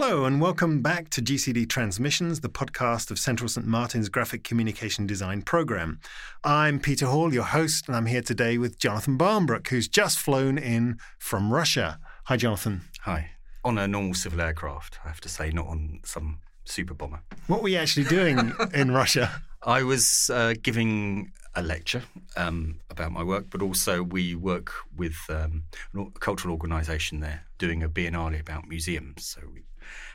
Hello, and welcome back to GCD Transmissions, the podcast of Central St. Martin's Graphic Communication Design Program. I'm Peter Hall, your host, and I'm here today with Jonathan Barnbrook, who's just flown in from Russia. Hi, Jonathan. Hi. On a normal civil aircraft, I have to say, not on some super bomber. What were you actually doing in Russia? I was uh, giving a lecture um, about my work, but also we work with um, a cultural organisation there doing a biennale about museums. So we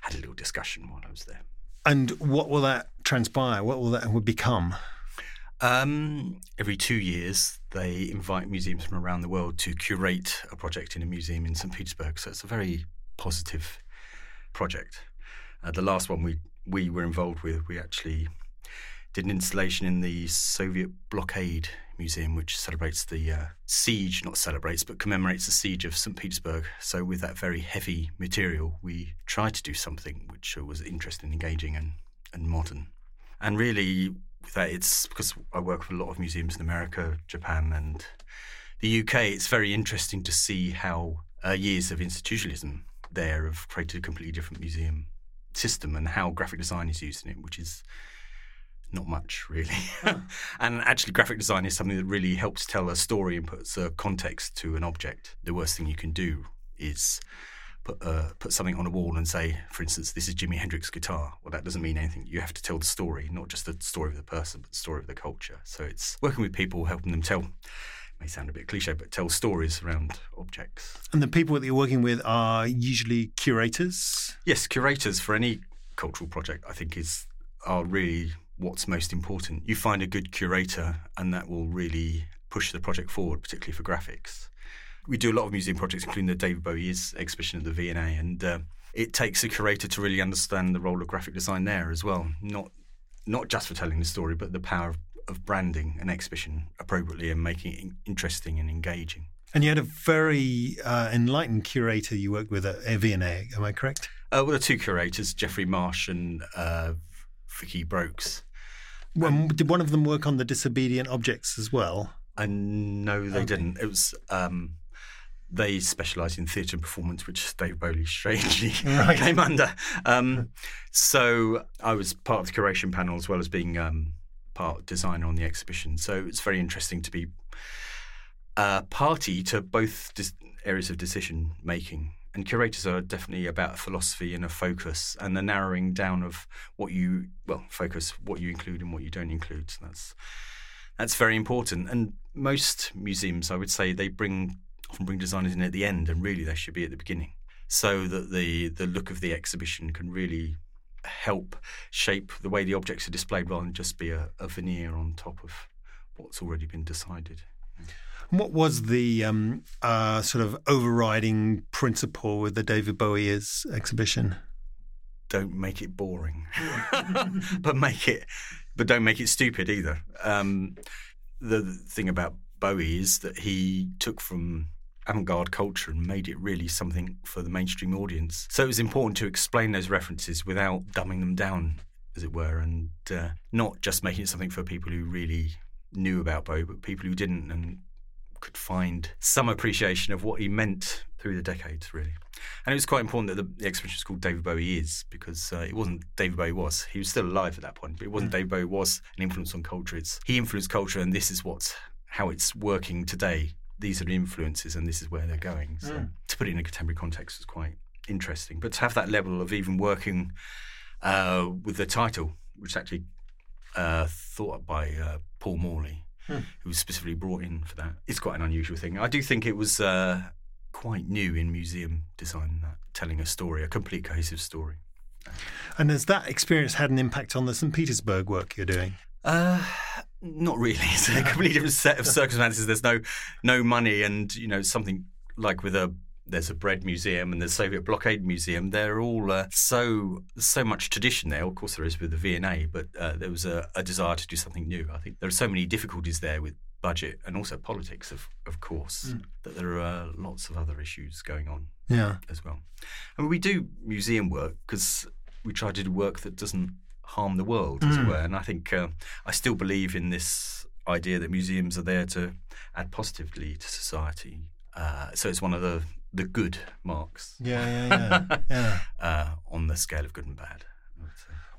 had a little discussion while I was there. And what will that transpire? What will that become? Um, every two years, they invite museums from around the world to curate a project in a museum in St. Petersburg. So it's a very positive project. Uh, the last one we we were involved with, we actually did an installation in the Soviet blockade museum, which celebrates the uh, siege, not celebrates, but commemorates the siege of St. Petersburg. So, with that very heavy material, we tried to do something which was interesting, engaging, and, and modern. And really, that, it's because I work with a lot of museums in America, Japan, and the UK. It's very interesting to see how uh, years of institutionalism there have created a completely different museum system and how graphic design is used in it, which is not much really. and actually, graphic design is something that really helps tell a story and puts a context to an object. The worst thing you can do is put uh, put something on a wall and say, for instance, this is Jimi Hendrix guitar. Well, that doesn't mean anything. You have to tell the story, not just the story of the person, but the story of the culture. So it's working with people, helping them tell. May sound a bit cliche, but tell stories around objects. And the people that you're working with are usually curators. Yes, curators for any cultural project. I think is are really what's most important. You find a good curator, and that will really push the project forward, particularly for graphics. We do a lot of museum projects, including the David Bowie is exhibition at the V&A, and uh, it takes a curator to really understand the role of graphic design there as well. Not not just for telling the story, but the power of, of branding an exhibition appropriately and making it interesting and engaging. And you had a very uh, enlightened curator you worked with at V&A, am I correct? Uh, well, the two curators, Geoffrey Marsh and uh, Vicky Broackes. Well, did one of them work on the disobedient objects as well? I no, they okay. didn't. It was um, they specialised in theatre and performance, which Dave Bowie strangely right. came under. Um, so I was part of the curation panel as well as being um, part designer on the exhibition. So it's very interesting to be a party to both dis- areas of decision making and curators are definitely about philosophy and a focus and the narrowing down of what you well focus what you include and what you don't include. That's that's very important. And most museums i would say they bring often bring designers in at the end and really they should be at the beginning so that the the look of the exhibition can really help shape the way the objects are displayed rather than just be a, a veneer on top of what's already been decided what was the um, uh, sort of overriding principle with the David Bowie is exhibition? Don't make it boring, but make it, but don't make it stupid either. Um, the, the thing about Bowie is that he took from avant-garde culture and made it really something for the mainstream audience. So it was important to explain those references without dumbing them down, as it were, and uh, not just making it something for people who really knew about Bowie, but people who didn't and could find some appreciation of what he meant through the decades, really. And it was quite important that the, exhibition was called David Bowie Is because uh, it wasn't David Bowie was. He was still alive at that point, but it wasn't mm. David Bowie was an influence on culture. It's he influenced culture, and this is what's how it's working today. These are the influences, and this is where they're going. So mm. to put it in a contemporary context was quite interesting. But to have that level of even working uh, with the title, which actually uh, thought up by uh, Paul Morley, hmm. who was specifically brought in for that. It's quite an unusual thing. I do think it was uh, quite new in museum design, that telling a story, a complete cohesive story. And has that experience had an impact on the St. Petersburg work you're doing? Uh, not really. It's a completely different set of circumstances. There's no no money, and you know something like with a there's a bread museum and the Soviet blockade museum. They're all uh, so so much tradition there. Of course, there is with the V&A, but uh, there was a, a, desire to do something new. I think there are so many difficulties there with budget and also politics, of of course, mm. that there are lots of other issues going on. Yeah, as well. I mean, we do museum work because we try to do work that doesn't harm the world, mm. as it hmm. were. And I think uh, I still believe in this idea that museums are there to add positively to society. Uh, so it's one of the the good marks. Yeah, yeah, yeah. yeah. uh, on the scale of good and bad.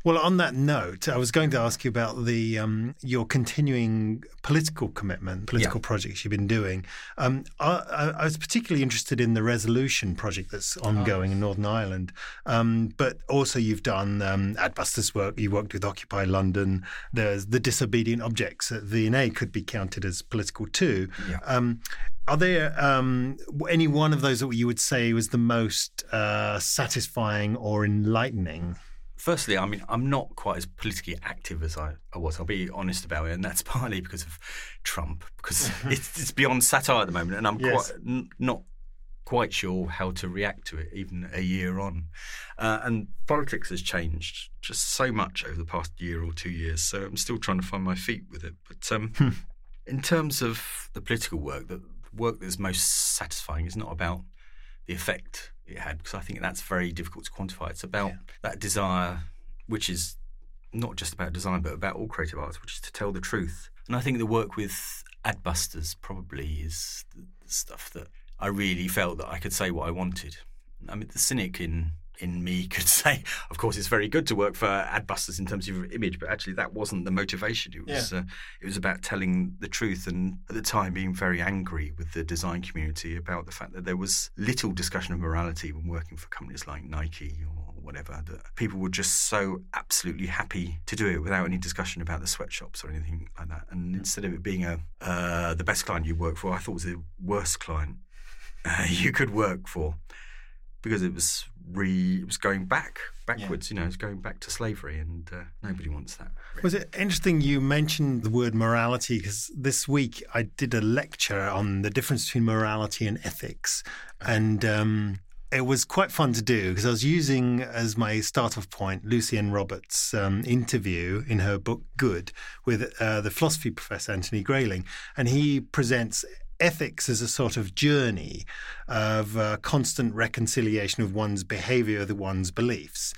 Well, on that note, I was going to ask you about the um, your continuing political commitment, political yeah. projects you've been doing. Um, I, I, was particularly interested in the resolution project that's ongoing oh. in Northern Ireland, um, but also you've done um, Adbusters work. You worked with Occupy London. There's the disobedient objects at V&A could be counted as political too. Yeah. Um, are there um, any one of those that you would say was the most uh, satisfying or enlightening? Firstly, I mean, I'm not quite as politically active as I, I, was. I'll be honest about it, and that's partly because of Trump, because it's, it's, beyond satire at the moment, and I'm yes. quite n- not quite sure how to react to it, even a year on. Uh, and politics has changed just so much over the past year or two years, so I'm still trying to find my feet with it. But um, hmm. in terms of the political work, the work that's most satisfying is not about the effect it had because I think that's very difficult to quantify. It's about yeah. that desire, which is not just about design, but about all creative arts, which is to tell the truth. And I think the work with Adbusters probably is the stuff that I really felt that I could say what I wanted. I mean, the cynic in in me could say, of course, it's very good to work for Adbusters in terms of your image, but actually that wasn't the motivation. It was yeah. uh, it was about telling the truth, and at the time being very angry with the design community about the fact that there was little discussion of morality when working for companies like Nike or whatever. That people were just so absolutely happy to do it without any discussion about the sweatshops or anything like that. And instead of it being a uh, the best client you work for, I thought it was the worst client uh, you could work for because it was re it was going back backwards yeah. you know it's going back to slavery and uh, nobody wants that really. was it interesting you mentioned the word morality because this week i did a lecture on the difference between morality and ethics and um, it was quite fun to do because I was using as my start off point Lucienne Roberts' um, interview in her book Good with uh, the philosophy professor Anthony Grayling. And he presents ethics as a sort of journey of uh, constant reconciliation of one's behavior with one's beliefs.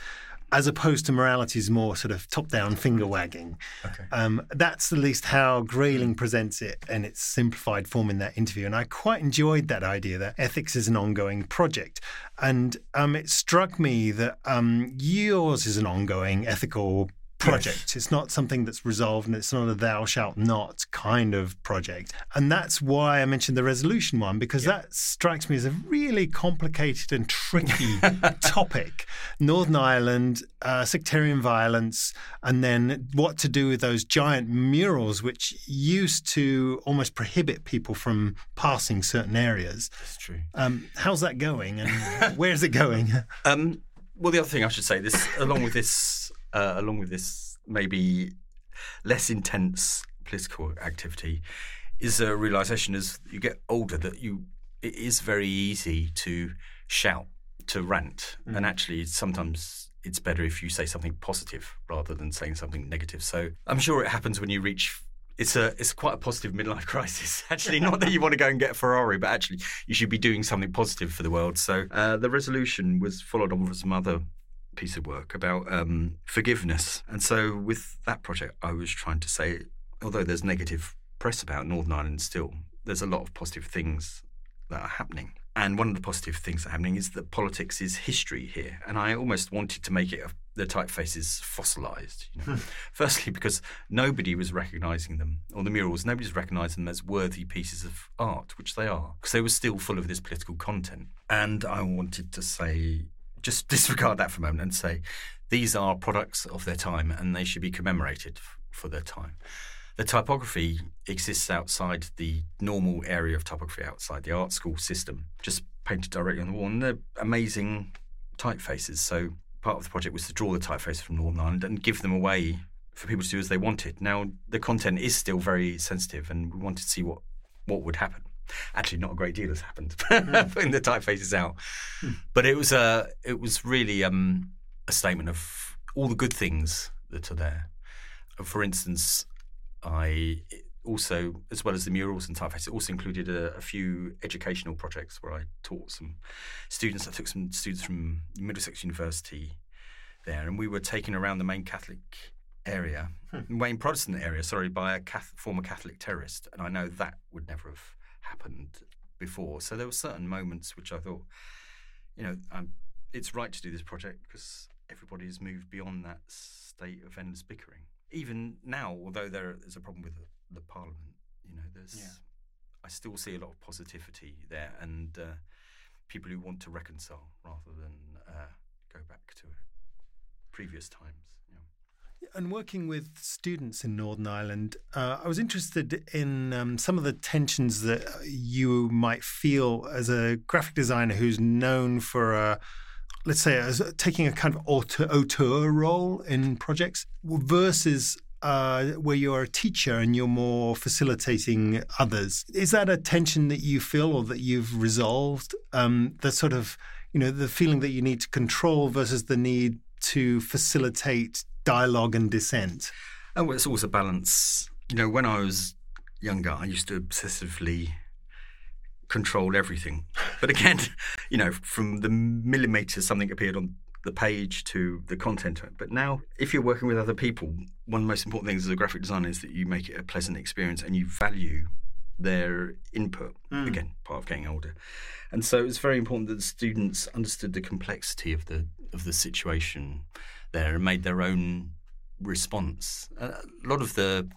As opposed to morality is more sort of top-down finger wagging. Okay. Um, that's at least how Grayling presents it in its simplified form in that interview, and I quite enjoyed that idea that ethics is an ongoing project. And um, it struck me that um, yours is an ongoing ethical project. Yes. It's not something that's resolved and it's not a thou shalt not kind of project. And that's why I mentioned the resolution one, because that strikes me as a really complicated and tricky topic. Northern Ireland, uh, sectarian violence, and then what to do with those giant murals, which used to almost prohibit people from passing certain areas. That's true. Um, how's that going and where's it going? Um, well, the other thing I should say, this along with this uh, along with this maybe less intense political activity, is a realization as you get older that you it is very easy to shout, to rant, mm. and actually sometimes it's better if you say something positive rather than saying something negative. So I'm sure it happens when you reach it's a it's quite a positive midlife crisis. Actually, not that you want to go and get a Ferrari, but actually you should be doing something positive for the world. So uh, the resolution was followed on with some other piece of work about um, forgiveness. And so with that project, I was trying to say, although there's negative press about Northern Ireland still, there's a lot of positive things that are happening. And one of the positive things that are happening is that politics is history here. And I almost wanted to make it a, the typefaces fossilized. You know? Firstly, because nobody was recognizing them, or the murals, nobody was recognizing them as worthy pieces of art, which they are, because they were still full of this political content. And I wanted to say just disregard that for a moment and say these are products of their time and they should be commemorated for their time. The typography exists outside the normal area of typography, outside the art school system, just painted directly on the wall. And they're amazing typefaces. So part of the project was to draw the typefaces from Northern Ireland and give them away for people to do as they wanted. Now, the content is still very sensitive, and we wanted to see what, what would happen. Actually, not a great deal has happened mm. putting the typefaces out, mm. but it was a it was really um, a statement of all the good things that are there. For instance, I also, as well as the murals and typefaces, also included a, a, few educational projects where I taught some students. I took some students from Middlesex University there, and we were taken around the main Catholic area, hmm. main Protestant area, sorry, by a Catholic, former Catholic terrorist. And I know that would never have happened before. So there were certain moments which I thought, you know, um, it's right to do this project because everybody has moved beyond that state of endless bickering. Even now, although there is a problem with the, the Parliament, you know, there's, Yeah. I still see a lot of positivity there and uh, people who want to reconcile rather than uh, go back to previous times. Yeah. And working with students in Northern Ireland, uh, I was interested in um, some of the tensions that you might feel as a graphic designer who's known for a, let's say, as taking a kind of auteur, auteur role in projects versus uh, where you're a teacher and you're more facilitating others. Is that a tension that you feel or that you've resolved? Um, the sort of, you know, the feeling that you need to control versus the need to facilitate dialogue and dissent. Oh, well, it's always a balance. You know, when I was younger, I used to obsessively control everything. But again, you know, from the millimetre something appeared on the page to the content. But now, if you're working with other people, one of the most important things as a graphic designer is that you make it a pleasant experience and you value their input. Mm. Again, part of getting older. And so it's very important that the students understood the complexity of the of the situation there and made their own response. A lot of the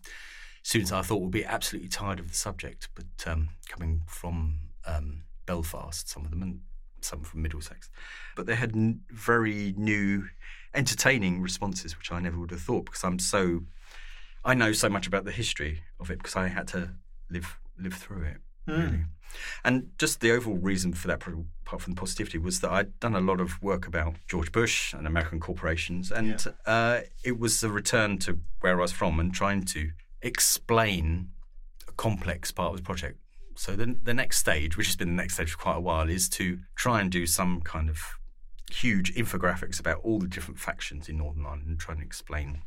students I thought would be absolutely tired of the subject, but um, coming from um, Belfast, some of them, and some from Middlesex, but they had n- very new, entertaining responses, which I never would have thought because I'm so, I know so much about the history of it because I had to live live through it really. And just the overall reason for that, apart from the positivity, was that I'd done a lot of work about George Bush and American corporations, and uh, it was a return to where I was from and trying to explain a complex part of the project. So the the next stage, which has been the next stage for quite a while, is to try and do some kind of huge infographics about all the different factions in Northern Ireland and try and explain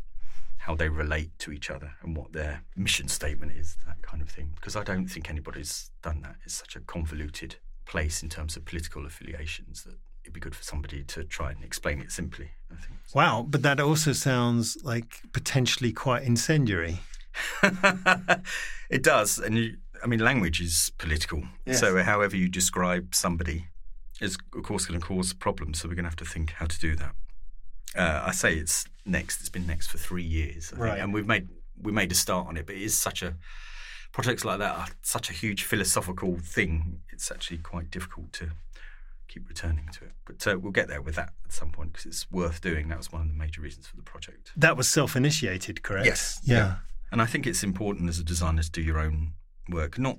how they relate to each other and what their mission statement is, that kind of thing. Because I don't think anybody's done that. It's such a convoluted place in terms of political affiliations that it'd be good for somebody to try and explain it simply. I think. Wow, but that also sounds like potentially quite incendiary. it does, and you, I mean, language is political. Yes. So, however you describe somebody is, of course, going to cause problems. So, we're going to have to think how to do that. Uh, I say it's next. It's been next for three years, I think, Right. and we've made we made a start on it. But it is such a projects like that are such a huge philosophical thing. It's actually quite difficult to keep returning to it. But uh, we'll get there with that at some point because it's worth doing. That was one of the major reasons for the project. That was self initiated, correct? Yes. Yeah. And I think it's important as a designer to do your own work, not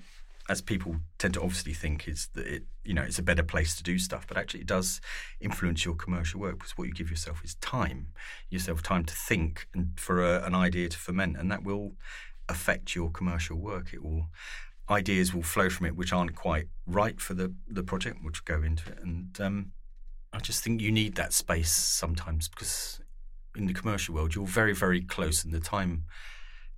as people tend to obviously think is that it, you know, it's a better place to do stuff, but actually it does influence your commercial work because what you give yourself is time, yourself time to think and for a, an idea to ferment, and that will affect your commercial work. It will ideas will flow from it which aren't quite right for the the project, which go into it, and um, I just think you need that space sometimes because in the commercial world you're very very close, and the time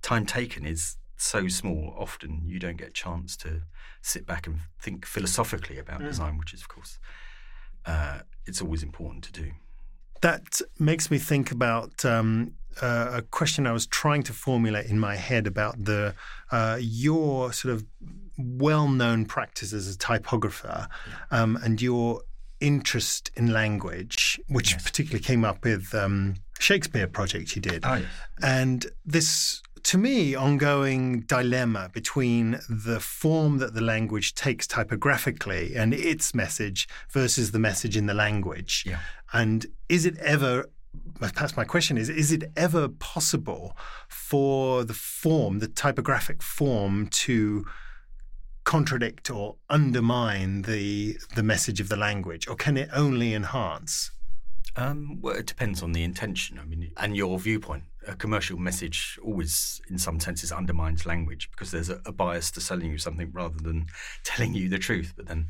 time taken is so small. Often you don't get a chance to sit back and think philosophically about design, which is of course uh, it's always important to do. That makes me think about um, uh, a question I was trying to formulate in my head about the uh, your sort of well-known practice as a typographer um, and your interest in language, which Yes. particularly came up with um, Shakespeare project you did. yes. And this, to me, ongoing dilemma between the form that the language takes typographically and its message versus the message in the language. Yeah. And is it ever, perhaps my question is, is it ever possible for the form, the typographic form, to contradict or undermine the the message of the language, or can it only enhance? Um, well, it depends on the intention. I mean, and your viewpoint. A commercial message always, in some senses, undermines language because there's a, a bias to selling you something rather than telling you the truth. But then,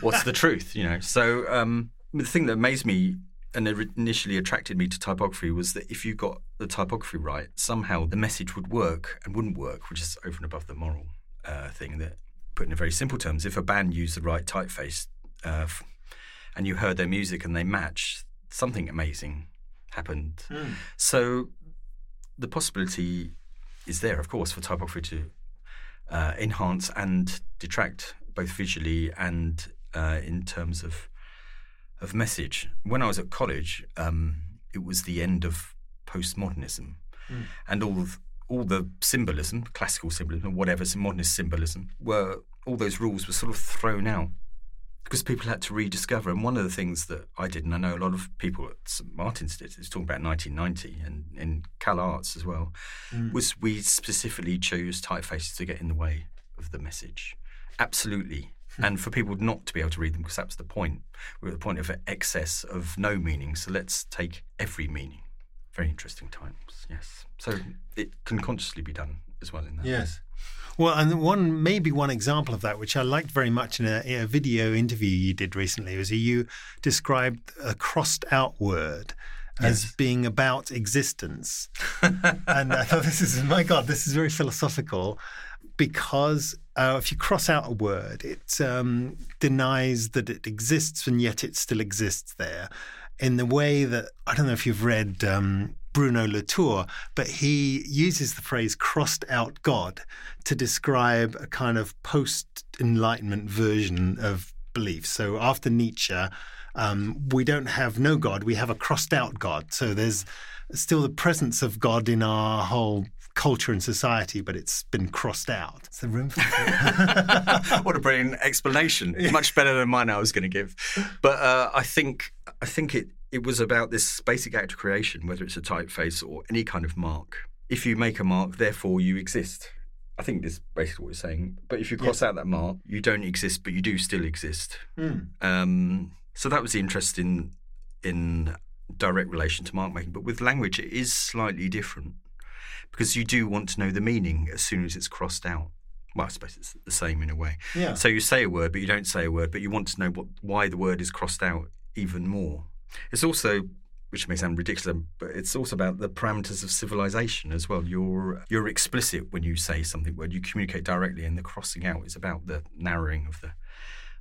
what's the truth? You know. So um, the thing that amazed me and initially attracted me to typography was that if you got the typography right, somehow the message would work and wouldn't work, which is over and above the moral uh, thing. That, put in very simple terms, if a band used the right typeface uh, and you heard their music and they match, something amazing happened. So the possibility is there, of course, for typography to uh, enhance and detract both visually and uh, in terms of of message. When I was at college, um, it was the end of postmodernism, mm. and all of, all the symbolism, classical symbolism, whatever modernist symbolism, were all those rules were sort of thrown out because people had to rediscover. And one of the things that I did, and I know a lot of people at St Martin's did, is talking about 1990 and in Cal Arts as well, mm. was we specifically chose typefaces to get in the way of the message. Absolutely. Hmm. and for people not to be able to read them because that's the point. We're at the point of excess of no meaning, so let's take every meaning. Very interesting times, yes. So it can consciously be done as well in that. Yes. Well, and one maybe one example of that, which I liked very much in a, in a video interview you did recently, was you described a crossed out word as yes. being about existence. and I thought this is my God, this is very philosophical because uh, if you cross out a word, it um, denies that it exists, and yet it still exists there. In the way that I don't know if you've read um, Bruno Latour, but he uses the phrase crossed out God to describe a kind of post Enlightenment version of belief. So after Nietzsche, um, we don't have no God, we have a crossed out God. So there's still the presence of God in our whole culture and society, but it's been crossed out. It's the room for What a brilliant explanation! Yeah. Much better than mine I was going to give. But uh, I think I think it it was about this basic act of creation, whether it's a typeface or any kind of mark. If you make a mark, therefore you exist. I think this is basically what you're saying. But if you cross yeah. out that mark, you don't exist, but you do still exist. Mm. Um, so that was the interest in in direct relation to mark making. But with language, it is slightly different because you do want to know the meaning as soon as it's crossed out. Well, I suppose it's the same in a way. Yeah. So you say a word, but you don't say a word, but you want to know what why the word is crossed out even more. It's also which may sound ridiculous, but it's also about the parameters of civilization as well. You're you're explicit when you say something, when you communicate directly, and the crossing out is about the narrowing of the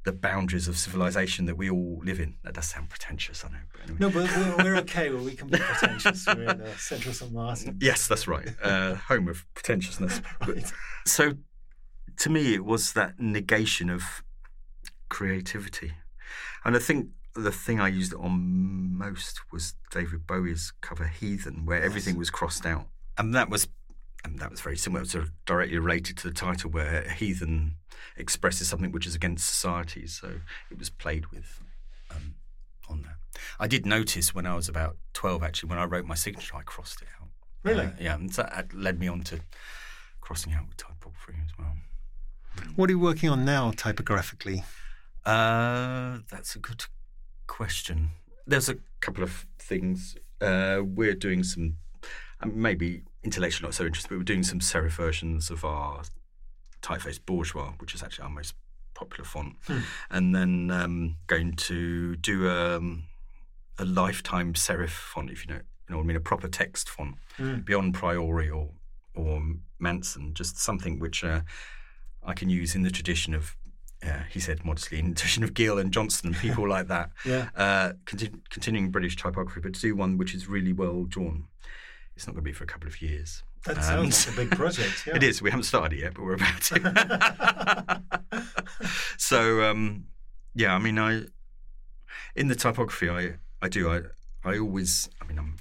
the boundaries of civilization that we all live in. That does sound pretentious, I know. But anyway. No, but we're, we're okay. Well, we can be pretentious. We're in uh, central St. Martin. Yes, that's right. Uh, home of pretentiousness. right. So, to me, it was that negation of creativity. And I think the thing I used it on most was David Bowie's cover Heathen, where yes. everything was crossed out. And that was and that was very similar, sort of directly related to the title, where heathen expresses something which is against society. So it was played with um, on that. I did notice when I was about twelve, actually, when I wrote my signature, I crossed it out. Really? Uh, yeah, and that led me on to crossing out with typography as well. What are you working on now, typographically? Uh, that's a good question. There's a couple of things. Uh, we're doing some, maybe intellectually not so interested, but we're doing some serif versions of our typeface bourgeois, which is actually our most popular font, hmm. and then um, going to do a, um, a lifetime serif font, if you know, you know what I mean, a proper text font hmm. beyond Priori or or Manson, just something which uh, I can use in the tradition of. Uh, he said modestly, in the tradition of Gill and Johnston and people like that. Yeah. Uh, continu- continuing British typography, but to do one which is really well drawn it's not going to be for a couple of years. That sounds like a big project. Yeah. it is. We haven't started yet, but we're about to. so, um, yeah, I mean, I in the typography, I I do. I I always. I mean, I'm.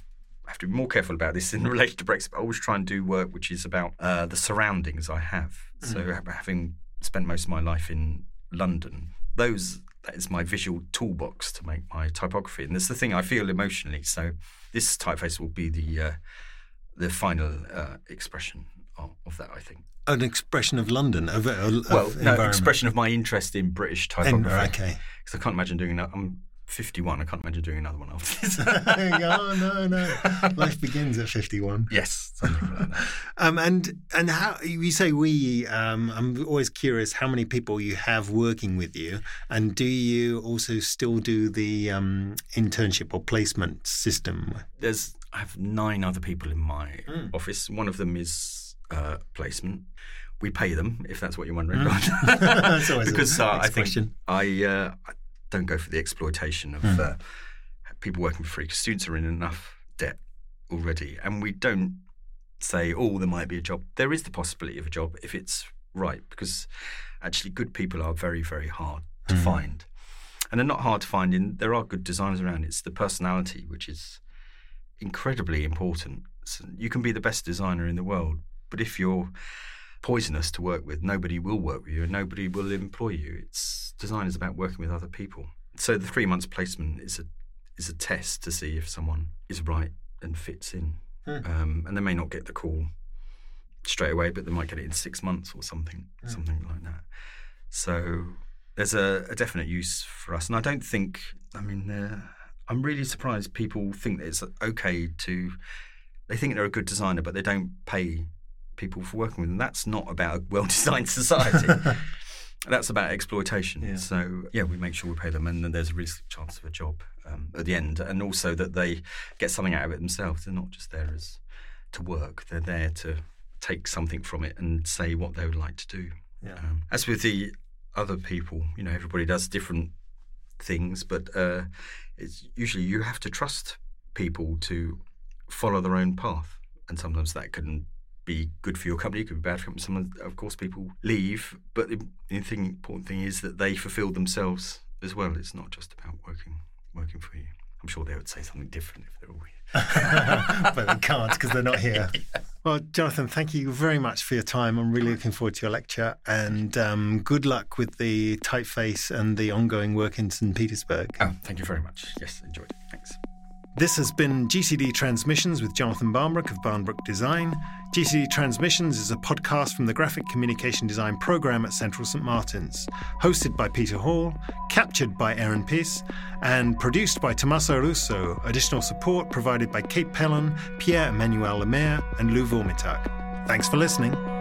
I have to be more careful about this in relation to Brexit. But I always try and do work which is about uh, the surroundings I have. Mm. So, having spent most of my life in London, those that is my visual toolbox to make my typography, and that's the thing I feel emotionally. So, this typeface will be the uh, the final uh, expression of, of, that, I think. An expression of London, of, of well, no, expression of my interest in British typography. En- okay, because I can't imagine doing that. I'm 51. I can't imagine doing another one after this. oh no, no! Life begins at 51. Yes, like um, and and how you say we? Um, I'm always curious how many people you have working with you, and do you also still do the um, internship or placement system? There's I have nine other people in my mm. office. One of them is uh, placement. We pay them if that's what you're wondering. Mm. because uh, I think I, uh, I, don't go for the exploitation of mm. people working for free because students are in enough debt already, and we don't say, "Oh, there might be a job." There is the possibility of a job if it's right because actually good people are very, very hard to mm. find. And they're not hard to find in there are good designers around. It's the personality which is incredibly important. So you can be the best designer in the world, but if you're poisonous to work with, nobody will work with you and nobody will employ you. It's design is about working with other people. So the three months placement is a is a test to see if someone is right and fits in. Hmm. Um, and they may not get the call straight away, but they might get it in six months or something, hmm. something like that. So there's a, a, definite use for us, and I don't think. I mean, uh, I'm really surprised people think that it's okay to. They think they're a good designer, but they don't pay people for working with them. That's not about a well-designed society. That's about exploitation. Yeah. So yeah, we make sure we pay them, and then there's a realistic chance of a job um, at the end, and also that they get something out of it themselves. They're not just there as to work; they're there to take something from it and say what they would like to do. Yeah. Um, as with the other people, you know, everybody does different things, but uh, it's usually you have to trust people to follow their own path, and sometimes that can be good for your company, it could be bad for Some, of course, people leave, but the, the thing, important thing is that they fulfil themselves as well. It's not just about working working for you. I'm sure they would say something different if they're all here. but they can't because they're not here. yeah. Well, Jonathan, thank you very much for your time. I'm really looking forward to your lecture and um, good luck with the typeface and the ongoing work in St. Petersburg. Oh, thank you very much. Yes, enjoyed it. Thanks. This has been GCD Transmissions with Jonathan Barnbrook of Barnbrook Design. GCD Transmissions is a podcast from the Graphic Communication Design program at Central St Martin's, hosted by Peter Hall, captured by Aaron Peace, and produced by Tommaso Russo. Additional support provided by Kate Pellon, Pierre Emmanuel Lemaire, and Lou Vormitak. Thanks for listening.